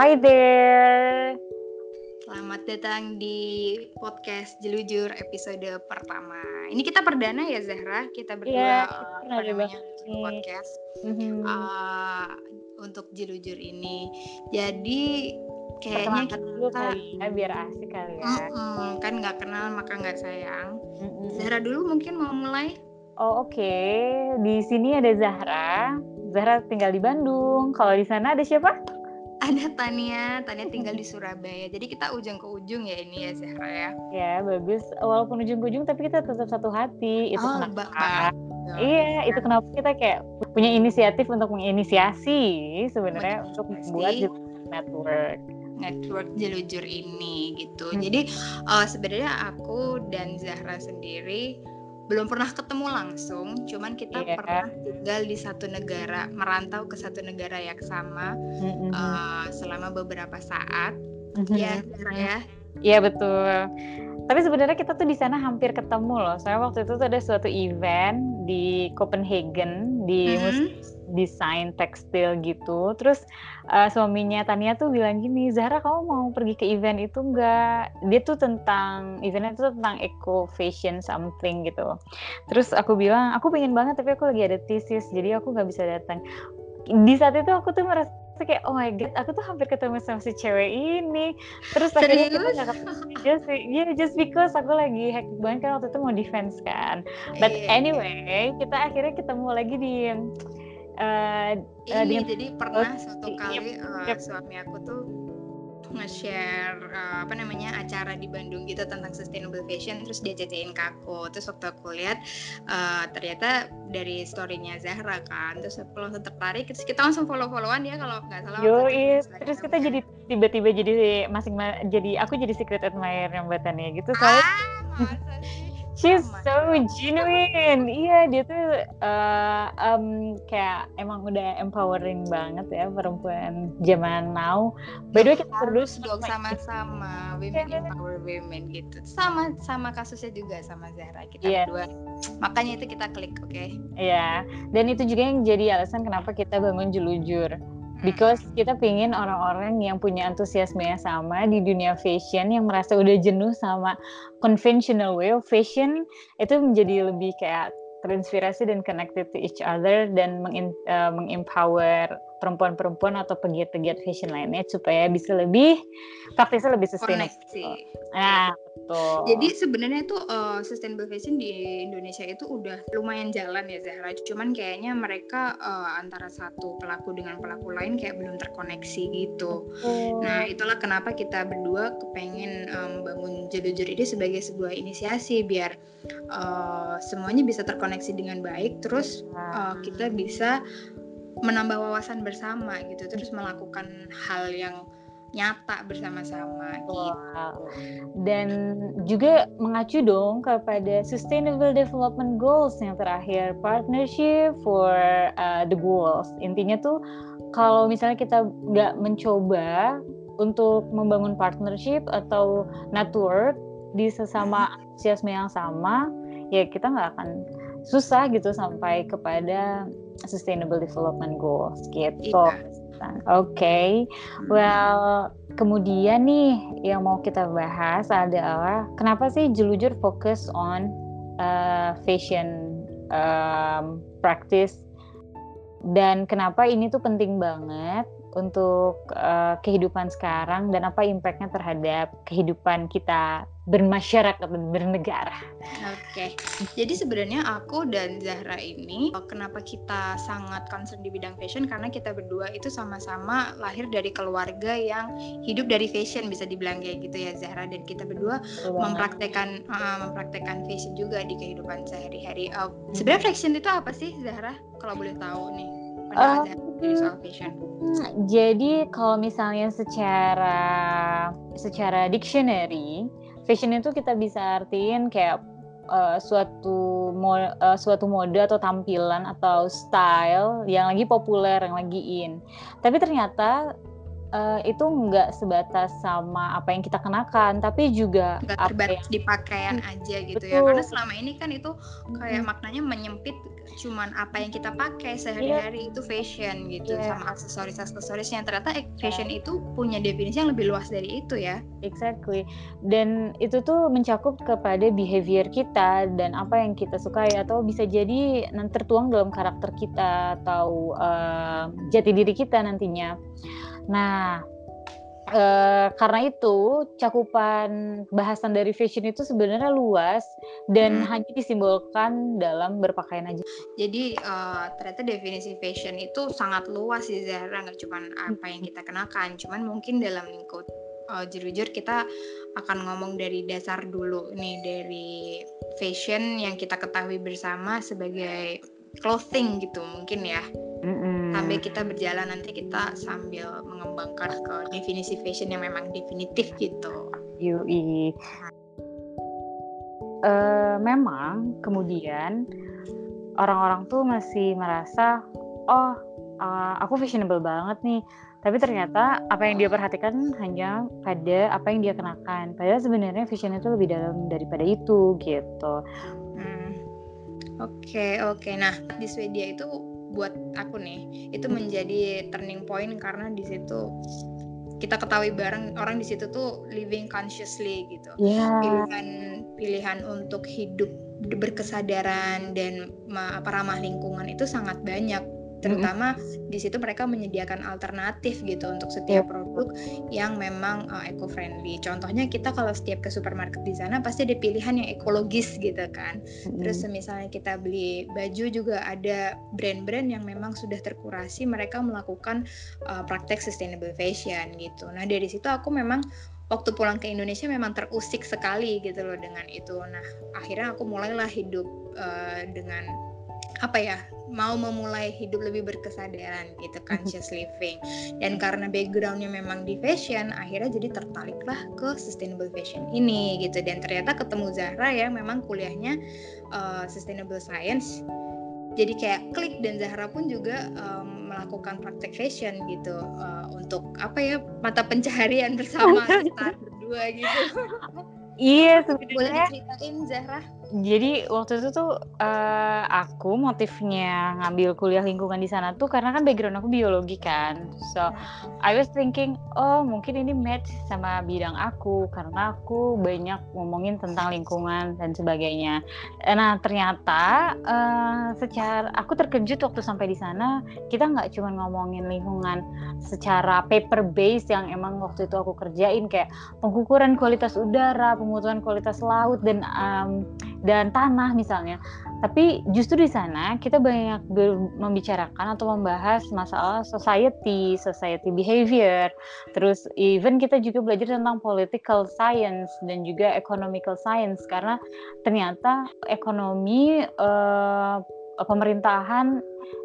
Hi there. Selamat datang di podcast Jelujur episode pertama. Ini kita perdana ya Zahra, kita berdua Iya, uh, podcast Mhm. uh, untuk Jelujur ini. Jadi kayaknya Perkenalan dulu kita kali ya, biar asik kali ya. Mm-mm, kan nggak kenal maka nggak sayang. Mm-mm. Zahra dulu mungkin mau mulai. Oh oke, di sini ada Zahra. Zahra tinggal di Bandung. Kalau di sana ada siapa? Ada Tania, Tania tinggal di Surabaya. Jadi kita ujung ke ujung ya ini ya Zahra ya. Ya bagus. Walaupun ujung ke ujung, tapi kita tetap satu hati. Itu Oh, kenapa? ba- ba- Iya, itu kenapa kita kayak punya inisiatif untuk menginisiasi sebenarnya untuk membuat network. network jelujur ini gitu. Hmm. Jadi uh, sebenarnya aku dan Zahra sendiri belum pernah ketemu langsung, cuman kita Iya. pernah tinggal di satu negara, merantau ke satu negara yang sama Mm-mm. uh, selama beberapa saat. Mhm. Ya, ya. Iya betul. Tapi sebenarnya kita tuh di sana hampir ketemu loh. Saya waktu itu tuh ada suatu event di Copenhagen di Mhm. Desain tekstil gitu. Terus uh, suaminya Tania tuh bilang gini, Zahra kamu mau pergi ke event itu enggak? Dia tuh tentang eventnya tuh tentang eco fashion something gitu. Terus aku bilang aku pengen banget tapi aku lagi ada thesis jadi aku nggak bisa datang. Di saat itu aku tuh merasa kayak oh my god aku tuh hampir ketemu sama si cewek ini terus akhirnya kita Serius? nggak ketemu just yeah, just because aku lagi hektik banget kan waktu itu mau defense kan but Iya, anyway kita akhirnya ketemu lagi di uh, iya. uh, Ini dengan- jadi pernah suatu Yep, kali uh, yep. suami aku tuh nge-share uh, apa namanya acara di Bandung gitu tentang sustainable fashion terus dia jajain ke aku terus waktu aku lihat uh, ternyata dari storynya Zahra kan terus aku langsung tertarik terus kita langsung follow-followan ya kalau nggak salah Yo, iya. Terus kita ya. jadi tiba-tiba jadi masing jadi aku jadi secret admirer yang Tania gitu soalnya ah masa sih she's so genuine. Iya dia tuh uh, um, kayak emang udah empowering banget ya perempuan zaman now. By the way kita harus dong sama-sama. Women Iya. empower women gitu. Sama sama kasusnya juga sama Zahra kita Iya. berdua. Makanya itu kita klik oke? Iya, dan itu juga yang jadi alasan kenapa kita bangun jelujur. Because kita pingin orang-orang yang punya antusiasme yang sama di dunia fashion yang merasa udah jenuh sama conventional way of fashion itu menjadi lebih kayak terinspirasi dan connected to each other dan mengin- eh, mengempower perempuan-perempuan atau pegiat-pegiat fashion lainnya supaya bisa lebih praktisnya lebih sustainable. koneksi Nah, betul. Jadi sebenarnya tuh uh, sustainable fashion di Indonesia itu udah lumayan jalan ya Zahra. Cuman kayaknya mereka uh, antara satu pelaku dengan pelaku lain kayak belum terkoneksi gitu. Nah itulah kenapa kita berdua kepengen um, bangun jelujur ini sebagai sebuah inisiasi biar uh, semuanya bisa terkoneksi dengan baik. Terus uh, kita bisa menambah wawasan bersama gitu. Terus melakukan hal yang nyata bersama-sama gitu. Wow. Dan juga mengacu dong kepada Sustainable Development Goals yang terakhir, Partnership for uh, the Goals. Intinya tuh kalau misalnya kita nggak mencoba untuk membangun partnership atau network di sesama antusiasme yang sama, ya kita nggak akan susah gitu sampai kepada Sustainable Development Goals gitu. Iya. Oke. Well, kemudian nih yang mau kita bahas adalah kenapa sih Jelujur fokus on uh, fashion um, practice? Dan kenapa ini tuh penting banget untuk uh, kehidupan sekarang dan apa impactnya terhadap kehidupan kita bermasyarakat dan bernegara. Oke, jadi sebenarnya aku dan Zahra ini eh, kenapa kita sangat concern di bidang fashion karena kita berdua itu sama-sama lahir dari keluarga yang hidup dari fashion bisa dibilang kayak gitu ya Zahra dan kita berdua mempraktekkan eh, mempraktekkan fashion juga di kehidupan sehari-hari. Eh, sebenarnya fashion itu apa sih Zahra? Kalau boleh tahu nih pendapat Zahra dari soal fashion. Jadi kalau misalnya secara secara dictionary, fashion itu kita bisa artiin kayak uh, suatu mo- uh, suatu mode atau tampilan atau style yang lagi populer, yang lagi in. Tapi ternyata uh, itu nggak sebatas sama apa yang kita kenakan, tapi juga nggak terbatas yang... di pakaian aja gitu Betul. ya. Karena selama ini kan itu kayak hmm. maknanya menyempit cuman apa yang kita pakai sehari-hari yeah. itu fashion gitu yeah. sama aksesoris-aksesoris yang ternyata fashion yeah. itu punya definisi yang lebih luas dari itu ya. Exactly. Dan itu tuh mencakup kepada behavior kita dan apa yang kita sukai atau bisa jadi nanti tertuang dalam karakter kita atau uh, jati diri kita nantinya. Nah, e, karena itu cakupan bahasan dari fashion itu sebenarnya luas dan hmm. hanya disimbolkan dalam berpakaian aja. Jadi uh, ternyata definisi fashion itu sangat luas sih Zahra, nggak cuma apa yang kita kenakan, cuman mungkin dalam lingkup uh, jujur kita akan ngomong dari dasar dulu nih dari fashion yang kita ketahui bersama sebagai clothing gitu mungkin ya. Mm-mm sambil kita berjalan nanti kita sambil mengembangkan ke definisi fashion yang memang definitif gitu. Yui. Uh, memang kemudian orang-orang tuh masih merasa oh uh, aku fashionable banget nih tapi ternyata apa yang dia perhatikan hanya pada apa yang dia kenakan padahal sebenarnya fashion itu lebih dalam daripada itu gitu hmm. oke okay, oke okay. nah di Swedia itu buat aku nih itu menjadi turning point karena di situ kita ketahui bareng orang di situ tuh living consciously gitu yeah. pilihan pilihan untuk hidup berkesadaran dan apa ramah lingkungan itu sangat banyak terutama mm-hmm. di situ mereka menyediakan alternatif gitu untuk setiap produk yang memang uh, eco friendly. Contohnya kita kalau setiap ke supermarket di sana pasti ada pilihan yang ekologis gitu kan. Mm-hmm. Terus misalnya kita beli baju juga ada brand-brand yang memang sudah terkurasi mereka melakukan uh, praktek sustainable fashion gitu. Nah dari situ aku memang waktu pulang ke Indonesia memang terusik sekali gitu loh dengan itu. Nah akhirnya aku mulailah hidup uh, dengan apa ya mau memulai hidup lebih berkesadaran gitu conscious living. Dan karena backgroundnya memang di fashion akhirnya jadi tertariklah ke sustainable fashion ini gitu. Dan ternyata ketemu Zahra ya memang kuliahnya uh, sustainable science. Jadi kayak klik dan Zahra pun juga um, melakukan praktek fashion gitu uh, untuk apa ya mata pencaharian bersama kita berdua gitu. Iya sebenarnya. Zahra jadi waktu itu tuh uh, aku motifnya ngambil kuliah lingkungan di sana tuh karena kan background aku biologi kan. So I was thinking oh mungkin ini match sama bidang aku karena aku banyak ngomongin tentang lingkungan dan sebagainya. Nah ternyata uh, secara aku terkejut waktu sampai di sana. Kita nggak cuma ngomongin lingkungan secara paper base yang emang waktu itu aku kerjain kayak pengukuran kualitas udara pemutusan kualitas laut dan um, dan tanah misalnya. Tapi justru di sana kita banyak membicarakan atau membahas masalah society, society behavior. Terus even kita juga belajar tentang political science dan juga economical science karena ternyata ekonomi uh, pemerintahan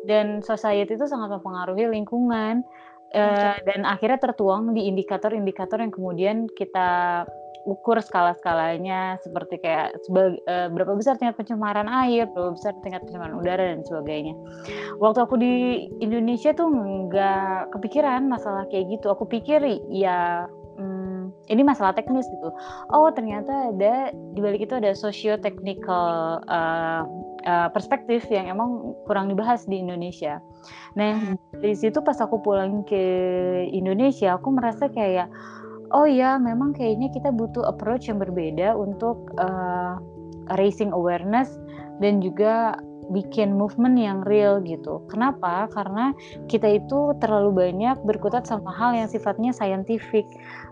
dan society itu sangat mempengaruhi lingkungan uh, dan akhirnya tertuang di indikator-indikator yang kemudian kita ukur skala-skalanya seperti kayak sebag, uh, berapa besar tingkat pencemaran air, berapa besar tingkat pencemaran udara dan sebagainya. Waktu aku di Indonesia tuh nggak kepikiran masalah kayak gitu. Aku pikir ya hmm, ini masalah teknis gitu. Oh ternyata ada di balik itu ada socio-technical uh, uh, perspektif yang emang kurang dibahas di Indonesia. Nah dari situ pas aku pulang ke Indonesia, aku merasa kayak oh ya memang kayaknya kita butuh approach yang berbeda untuk uh, raising awareness dan juga bikin movement yang real gitu. Kenapa? Karena kita itu terlalu banyak berkutat sama hal yang sifatnya scientific,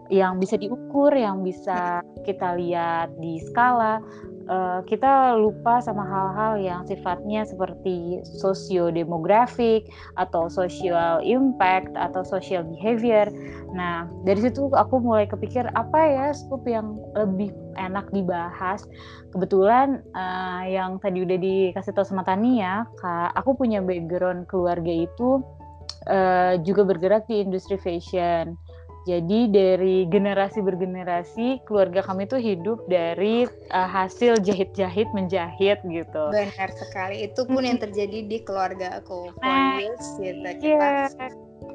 yang bisa diukur, yang bisa kita lihat di skala, uh, kita lupa sama hal-hal yang sifatnya seperti sosiodemografik atau social impact atau social behavior. Nah, dari situ aku mulai kepikir apa ya scoop yang lebih enak dibahas. Kebetulan uh, yang tadi udah dikasih tahu sama Tania, Kak, aku punya background keluarga itu uh, juga bergerak di industri fashion. Jadi dari generasi bergenerasi keluarga kami itu hidup dari uh, hasil jahit-jahit menjahit gitu. Benar sekali. Itu pun yang terjadi di keluarga aku. Nah, gitu. Kita yeah.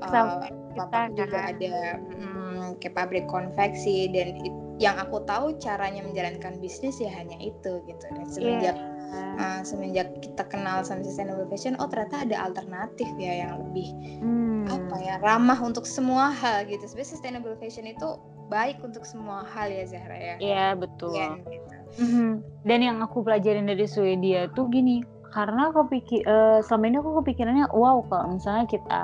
uh, Bapak juga kan. ada hmm, kayak pabrik konveksi dan yang aku tahu caranya menjalankan bisnis ya hanya itu gitu dan semenjak yeah. Uh, semenjak kita kenal sama sustainable fashion oh ternyata ada alternatif ya yang lebih hmm. apa ya ramah untuk semua hal gitu sebenarnya sustainable fashion itu baik untuk semua hal ya Zahra ya iya betul yeah, gitu. mm -hmm. dan yang aku pelajarin dari Swedia tuh gini karena aku pikir uh, selama ini aku kepikirannya wow kalau misalnya kita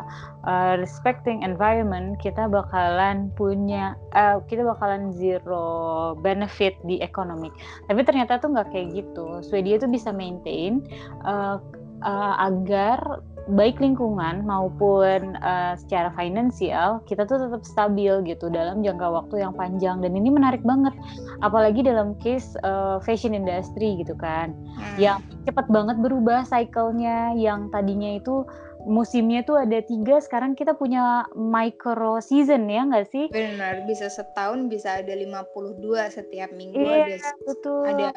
uh, respecting environment kita bakalan punya uh, kita bakalan zero benefit di ekonomi. Tapi ternyata tuh nggak kayak gitu. Swedia tuh bisa maintain uh, uh, agar baik lingkungan maupun uh, secara finansial kita tuh tetap stabil gitu dalam jangka waktu yang panjang dan ini menarik banget apalagi dalam case uh, fashion industry gitu kan hmm. yang cepat banget berubah cycle-nya yang tadinya itu musimnya tuh ada tiga sekarang kita punya micro season ya nggak sih benar bisa setahun bisa ada 52 setiap minggu iya, ada betul. ada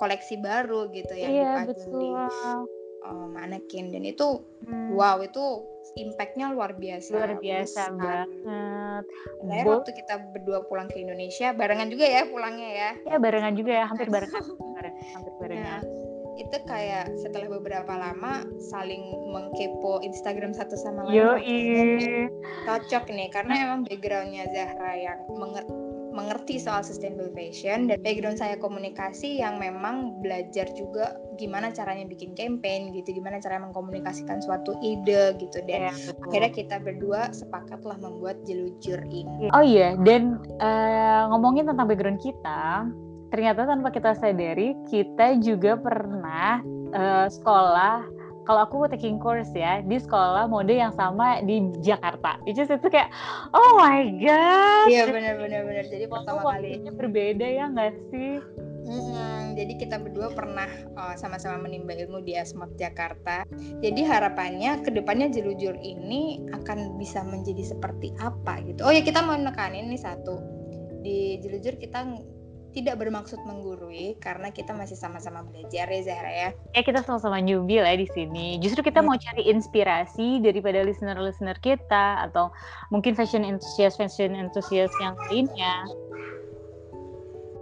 koleksi baru gitu ya iya, betul. di uh, manekin. Dan itu hmm. wow itu impactnya luar biasa. Luar biasa banget. Akhirnya waktu kita berdua pulang ke Indonesia barengan juga ya pulangnya ya? Ya barengan juga ya. Hampir barengan. Hampir barengan. nah, itu kayak setelah beberapa lama saling mengkepo Instagram satu sama lain Yo, cocok nih karena emang backgroundnya Zahra yang mengerti mengerti soal sustainable fashion dan background saya komunikasi yang memang belajar juga gimana caranya bikin campaign gitu, gimana cara mengkomunikasikan suatu ide gitu dan ya, akhirnya kita berdua sepakatlah membuat jelujur ini. Oh iya, dan uh, ngomongin tentang background kita, ternyata tanpa kita sadari kita juga pernah uh, sekolah kalau aku taking course ya di sekolah mode yang sama di Jakarta. Itu itu kayak oh my god. Iya benar benar. Jadi pertama kalinya berbeda ya nggak sih? Hmm, jadi kita berdua pernah uh, sama-sama menimba ilmu di Asmat Jakarta. Jadi harapannya ke depannya jelujur ini akan bisa menjadi seperti apa gitu. Oh ya kita mau nekanin nih satu di jelujur kita tidak bermaksud menggurui karena kita masih sama-sama belajar ya Zahra ya. Ya kita sama-sama newbie lah ya di sini. Justru kita hmm. mau cari inspirasi daripada listener-listener kita atau mungkin fashion enthusiast fashion enthusiast yang lainnya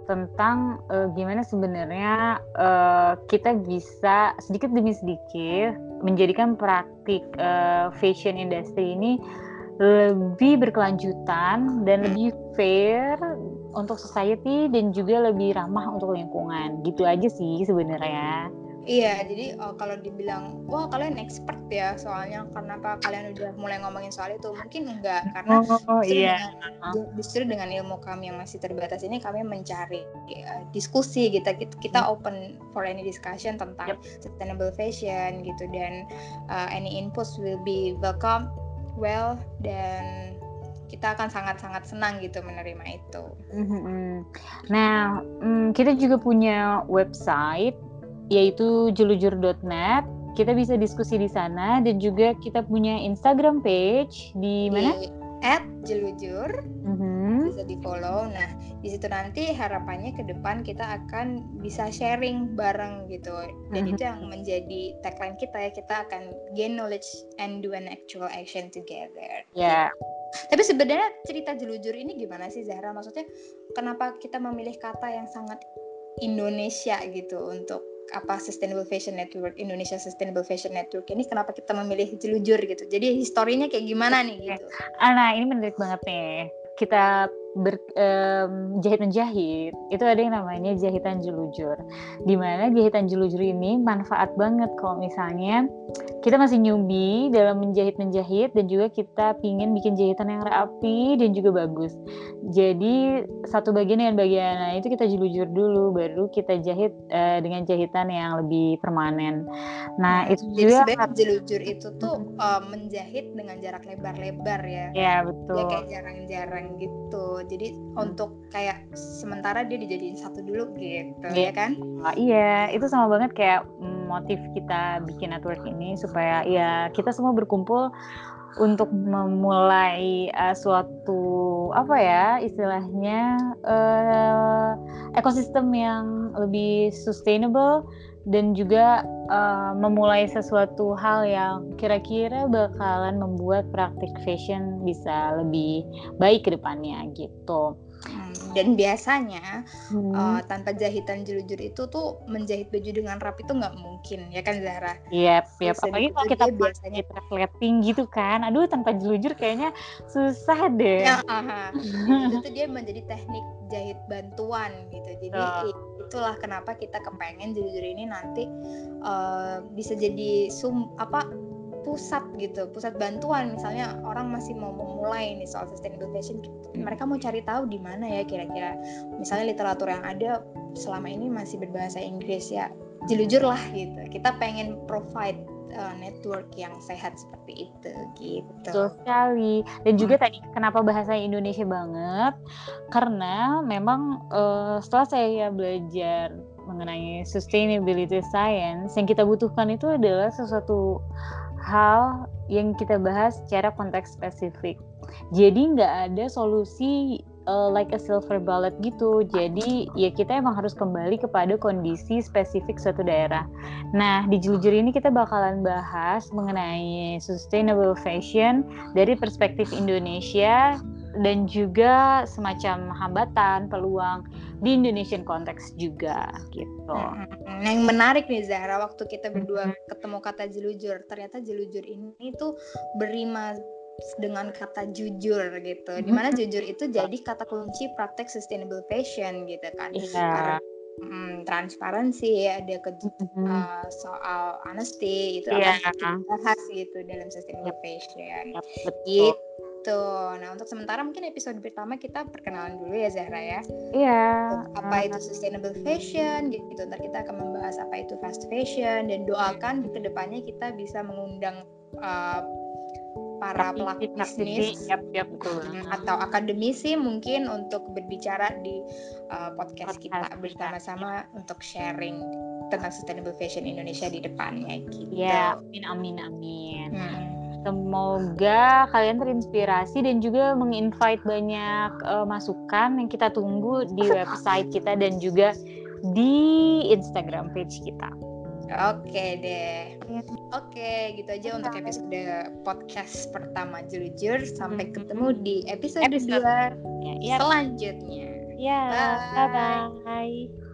tentang uh, gimana sebenarnya uh, kita bisa sedikit demi sedikit menjadikan praktik uh, fashion industry ini lebih berkelanjutan dan lebih fair untuk society dan juga lebih ramah untuk lingkungan. Gitu aja sih sebenarnya. Iya, jadi oh, kalau dibilang wah kalian expert ya soalnya kenapa kalian udah mulai ngomongin soal itu mungkin enggak karena oh, oh, justru, iya. dengan, justru dengan ilmu kami yang masih terbatas ini kami mencari uh, diskusi gitu kita, kita hmm. open for any discussion tentang yep. sustainable fashion gitu dan uh, any inputs will be welcome well dan kita akan sangat-sangat senang gitu menerima itu. Mm-hmm. Nah, mm, kita juga punya website yaitu jelujur.net. Kita bisa diskusi di sana dan juga kita punya Instagram page di mana? Di at jelujur. Mm-hmm. Bisa di follow. Nah, di situ nanti harapannya ke depan kita akan bisa sharing bareng gitu. Dan mm-hmm. itu yang menjadi tagline kita ya. Kita akan gain knowledge and do an actual action together. Ya. Yeah. Tapi sebenarnya cerita jelujur ini gimana sih Zahra? Maksudnya kenapa kita memilih kata yang sangat Indonesia gitu untuk apa Sustainable Fashion Network Indonesia Sustainable Fashion Network ini kenapa kita memilih jelujur gitu. Jadi historinya kayak gimana nih gitu. Ana ini menarik banget nih. Kita berjahit um, menjahit. Itu ada yang namanya jahitan jelujur. Di mana jahitan jelujur ini manfaat banget kalau misalnya kita masih newbie dalam menjahit menjahit dan juga kita pingin bikin jahitan yang rapi dan juga bagus. Jadi satu bagian dengan bagian lain itu kita jelujur dulu baru kita jahit uh, dengan jahitan yang lebih permanen. Nah itu jadi juga jelujur itu tuh uh, menjahit dengan jarak lebar-lebar ya. Ya betul. Ya kayak jarang-jarang gitu jadi hmm. untuk kayak sementara dia dijadiin satu dulu gitu yeah. ya kan oh, iya itu sama banget kayak motif kita bikin network ini supaya ya kita semua berkumpul untuk memulai uh, suatu apa ya istilahnya uh, ekosistem yang lebih sustainable dan juga uh, memulai sesuatu hal yang kira-kira bakalan membuat praktik fashion bisa lebih baik ke depannya gitu. Hmm, dan biasanya hmm. uh, tanpa jahitan jelujur itu tuh menjahit baju dengan rapi itu nggak mungkin ya kan Zahra? Iya, yep, yep. apalagi kalau kita biasanya reflecting gitu kan, aduh tanpa jelujur kayaknya susah deh. Ya, itu tuh dia menjadi teknik jahit bantuan gitu, jadi oh itulah kenapa kita kepengen jelujur ini nanti uh, bisa jadi sum apa pusat gitu pusat bantuan. Misalnya orang masih mau memulai nih soal sustainable fashion mereka mau cari tahu di mana ya kira-kira. Misalnya literatur yang ada selama ini masih berbahasa Inggris ya jelujur lah gitu. Kita pengen provide uh, network yang sehat seperti itu gitu. Betul sekali. Dan juga hmm. tadi kenapa bahasa Indonesia banget? Karena memang uh, setelah saya belajar mengenai sustainability science, yang kita butuhkan itu adalah sesuatu hal yang kita bahas secara konteks spesifik. Jadi nggak ada solusi uh, like a silver bullet gitu. Jadi ya kita emang harus kembali kepada kondisi spesifik suatu daerah. Nah di jelujur ini kita bakalan bahas mengenai sustainable fashion dari perspektif Indonesia dan juga semacam hambatan, peluang di Indonesian konteks juga gitu. Hmm, yang menarik nih Zahra waktu kita berdua hmm. ketemu kata jelujur, ternyata jelujur ini tuh berima dengan kata jujur gitu. Di mana jujur itu jadi kata kunci praktek sustainable fashion gitu kan. Yeah. Karena hmm, transparansi ada ke mm-hmm. uh, soal honesty itu yeah. akan kita bahas gitu dalam sustainable yep. fashion. Yep, betul. Gitu. Nah untuk sementara mungkin episode pertama kita perkenalan dulu ya Zahra ya. Iya. Apa itu sustainable fashion gitu. Ntar kita akan membahas apa itu fast fashion dan doakan ke depannya kita bisa mengundang uh, para pelaku bisnis yep, yep, betul. atau akademisi mungkin untuk berbicara di uh, podcast, podcast kita bersama-sama untuk sharing tentang sustainable fashion Indonesia di depannya gitu. Ya, amin amin amin. Hmm. Semoga kalian terinspirasi dan juga menginvite banyak uh, masukan yang kita tunggu di website kita dan juga di Instagram page kita. Oke deh. Oke, gitu aja untuk episode podcast pertama Jelujur. Sampai ketemu di episode, episode. dua ya, ya. selanjutnya. Ya, bye bye.